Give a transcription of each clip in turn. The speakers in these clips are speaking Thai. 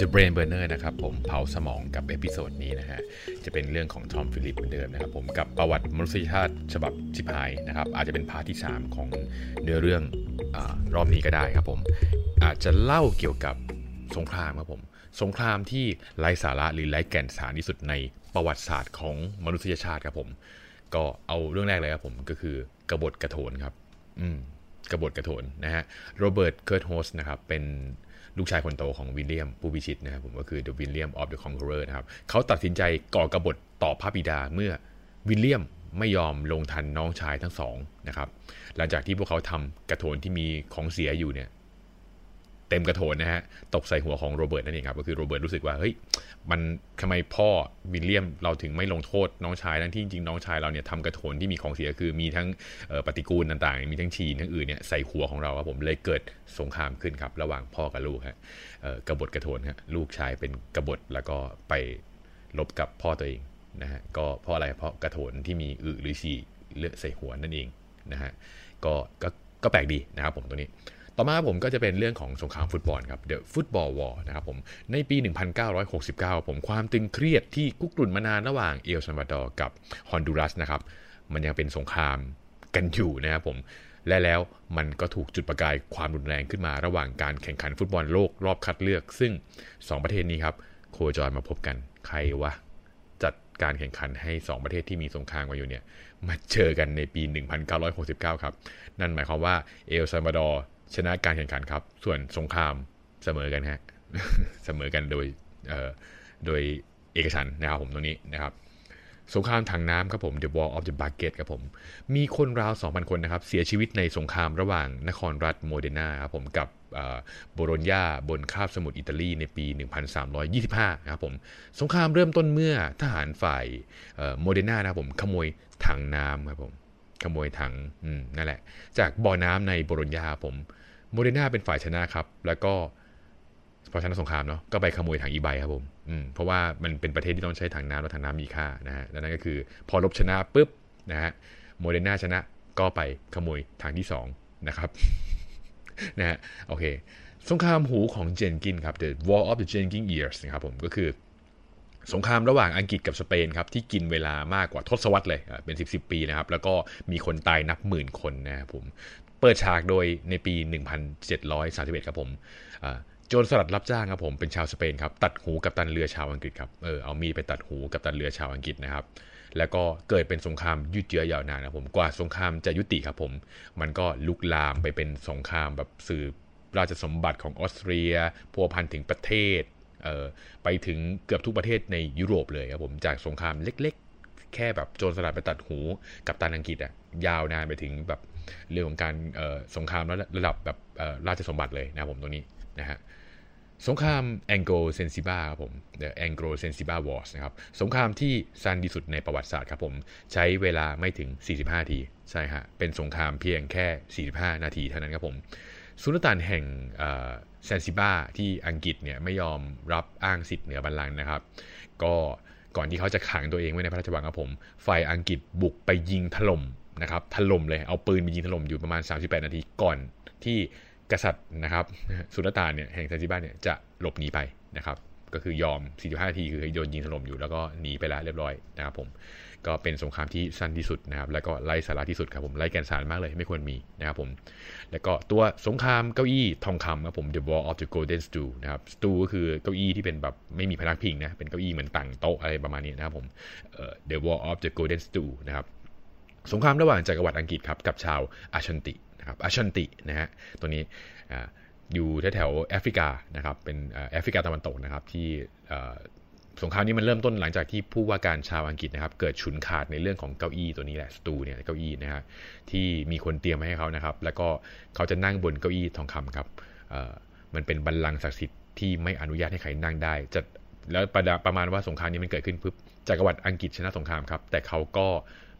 The Brain Burner นะครับผมเผาสมองกับ episode นี้นะฮะจะเป็นเรื่องของทอมฟิลิปเหมือนเดิมนะครับผมกับประวัติมนุษยชาติฉบับฉิบหายนะครับอาจจะเป็น part ที่ 3 ของเนื้อเรื่องอรอบนี้ก็ได้ครับผมอาจจะเล่าเกี่ยวกับสงครามครับผมสงครามที่ไร้สาระหรือไร้แก่นสารที่สุดในประวัติศาสตร์ของมนุษยชาติครับผมก็เอาเรื่องแรกเลยครับผมก็คือกบฏกระโถนครับ อืมกบฏกระโถนนะฮะโรเบิร์ตเคิร์ตโฮสนะครับเป็น ลูกชายคนโตของวิลเลียมผู้พิชิตนะครับผมก็คือ The William of the Conqueror นะครับเขาตัดสินใจก่อกบฏต่อพระบิดาเมื่อวิลเลียมไม่ยอมลงทัณฑ์น้องชายทั้งสองนะครับหลังจากที่พวกเขาทำกระโถนที่มีของเสียอยู่เนี่ย เต็มกระโถนนะฮะ ตกใส่หัวของโรเบิร์ตนั่นเองครับ ก็คือโรเบิร์ตรู้สึกว่า เฮ้ย มันทำไมพ่อวิลเลียมเราถึงไม่ลงโทษน้องชายทั้งที่จริงน้องชายเราเนี่ยทำกระโถนที่มีของเสียคือมีทั้งปฏิกูลต่างๆ มีทั้งชีนทั้งอื่นเนี่ยใส่หัวของเราครับผมเลยเกิดสงครามขึ้นครับ ระหว่างพ่อกับลูกฮะกบฏกระโถนฮะลูกชายเป็นกบฏแล้วก็ไปลบกับพ่อตัวเองนะฮะก็เพราะอะไรเพราะกระโถนที่มีอึหรือฉี่เลือดใส่หัวนั่นเองนะฮะก็ก็ก็แปลกดีนะครับผมตัวนี้ ต่อมาผมก็จะเป็นเรื่องของสงครามฟุตบอลครับ The Football War นะครับผม ในปี 1969 ผมความตึงเครียดที่กุกรุ่นมานานระหว่างเอลซัลวาดอร์กับฮอนดูรัสนะครับ มันยังเป็นสงครามกันอยู่นะครับผม และแล้วมันก็ถูกจุดประกายความรุนแรงขึ้นมาระหว่างการแข่งขันฟุตบอลโลกรอบคัดเลือก ซึ่ง 2 ประเทศนี้ครับโคจรมาพบกันใครวะจัดการแข่งขันให้ 2 ประเทศที่มีสงครามกันอยู่เนี่ยมาเจอกันในปี 1969 ครับ นั่นหมายความว่าเอลซัลวาดอร์ ชนะการแข่งขันครับ ส่วนสงครามเสมอกันฮะเสมอกันโดยโดยเอกฉันนะครับผมตรงนี้นะครับสงครามถังน้ำครับผม The War of the Bucket ครับผม มีคนราว 2,000 คนนะครับ เสียชีวิตในสงครามระหว่างนครรัฐโมเดนาครับผมกับโบโรญญาบนคาบสมุทรอิตาลีในปี 1325นะครับผม สงครามเริ่มต้นเมื่อทหารฝ่ายโมเดนานะครับผม ขโมยถังน้ำครับผม ขโมยถังนั่นแหละ จากบ่อน้ำในโบโรญญาผม โมเดนาเป็นฝ่ายชนะครับ แล้วก็พอชนะสงครามเนาะก็ไปขโมยถังอีใบครับผมอืมเพราะว่ามันเป็นประเทศที่ต้องใช้ถังน้ำแล้วถังน้ำมีค่านะฮะดังนั้นก็คือพอลบชนะปุ๊บนะฮะโมเดนาชนะก็ไปขโมยถังที่2นะครับนะฮะโอเคสงครามหูของเจนกินครับ The War of the Jenkins Years นะครับผมก็คือสงครามระหว่างอังกฤษกับสเปนครับที่กินเวลามากกว่าทศวรรษเลยเป็น 10บปีนะครับแล้วก็มีคนตายนับหมื่นคนนะครับผม ปิดฉากโดยในปี 1731 ครับผมโจรสลัดรับจ้างครับผมเป็นชาวสเปนครับตัดหูกับตันเรือชาวอังกฤษครับเออเอามีดไปตัดหูกับตันเรือชาวอังกฤษนะครับ แล้วก็เกิดเป็นสงครามยืดเยื้อยาวนานนะผมกว่าสงครามจะยุติครับผม มันก็ลุกลามไปเป็นสงครามแบบสืบราชสมบัติของออสเตรียพัวพันถึงประเทศเออไปถึงเกือบทุกประเทศในยุโรปเลยครับผมจากสงครามเล็กๆ แค่แบบโจรสลัดไปตัดหูกับตันอังกฤษอะยาวนานไปถึงแบบ เรื่องของการสงครามระดับแบบราชสมบัติเลยนะผมตรงนี้นะฮะสงครามแองโกลเซนซิบาครับผม The Anglo Sensiba Wars นะครับ สงครามที่สั้นที่สุดในประวัติศาสตร์ครับผม ใช้เวลาไม่ถึง 45 นาที ใช่ฮะ เป็นสงครามเพียงแค่ 45 นาทีเท่านั้นครับผม สุลต่านแห่งเซนซิบาที่อังกฤษเนี่ยไม่ยอมรับอ้างสิทธิ์เหนือบัลลังก์นะครับ ก็ก่อนที่เขาจะขังตัวเองไว้ในพระราชวังครับผม ฝ่ายอังกฤษบุกไปยิงถล่ม นะครับถล่มเลยเอาปืนไปยิงถล่มอยู่ประมาณ 38 นาทีก่อนที่กษัตริย์นะครับสุลต่านเนี่ยแห่งซันซิบาเนี่ยจะหลบหนีไปนะครับก็คือยอม 45 นาทีคือโดนยิงถล่มอยู่แล้วก็หนีไปแล้วเรียบร้อยนะครับผมก็เป็นสงครามที่สั้นที่สุดนะครับแล้วก็ไร้สาระที่สุดครับผมไร้แกนสารมากเลยไม่ควรมีนะครับผมแล้วก็ตัวสงครามเก้าอี้ทองคำครับผม The War of the Golden Stool นะครับ stool ก็คือเก้าอี้ที่เป็นแบบไม่มีพนักพิงนะเป็นเก้าอี้เหมือนต่างโต๊ะอะไรประมาณนี้นะครับผม The War of the Golden Stool นะครับ สงครามระหว่างจักรวรรดิอังกฤษครับกับชาวอาชันตินะครับอาชันตินะฮะตัวนี้อยู่แถวแอฟริกานะครับเป็นแอฟริกาตะวันตกนะครับที่สงครามนี้มันเริ่มต้นหลังจากที่ผู้ว่าการชาวอังกฤษนะครับ เกิดฉุนขาดในเรื่องของเก้าอี้ตัวนี้แหละสตูเนี่ยเก้าอี้นะฮะที่มีคนเตรียมมาให้เขานะครับ แล้วก็เขาจะนั่งบนเก้าอี้ทองคำครับมันเป็นบัลลังก์ศักดิ์สิทธิ์ที่ไม่อนุญาตให้ใครนั่งได้จะแล้วประประมาณว่าสงครามนี้มันเกิดขึ้นปุ๊บ จักรวรรดิอังกฤษชนะสงครามครับ แต่เขาก็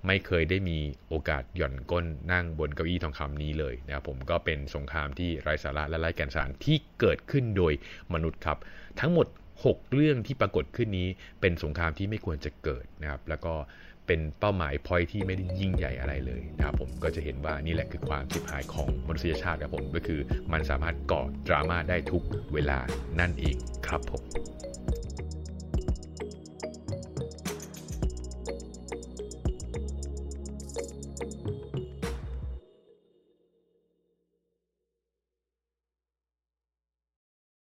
ไม่เคยได้มีโอกาสหย่อนก้นนั่งบนเก้าอี้ทองคำนี้เลยนะครับผมก็เป็นสงครามที่ไร้สาระและไร้แก่นสารที่เกิดขึ้นโดยมนุษย์ครับ ทั้งหมด 6 เรื่องที่ปรากฏขึ้นนี้ เป็นสงครามที่ไม่ควรจะเกิดนะครับ แล้วก็เป็นเป้าหมายพอยที่ไม่ได้ยิ่งใหญ่อะไรเลยนะครับผมก็จะเห็นว่านี่แหละคือความสิบหายของมนุษยชาติครับผมก็คือมันสามารถก่อดราม่าได้ทุกเวลานั่นเองครับผม